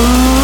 Ooh.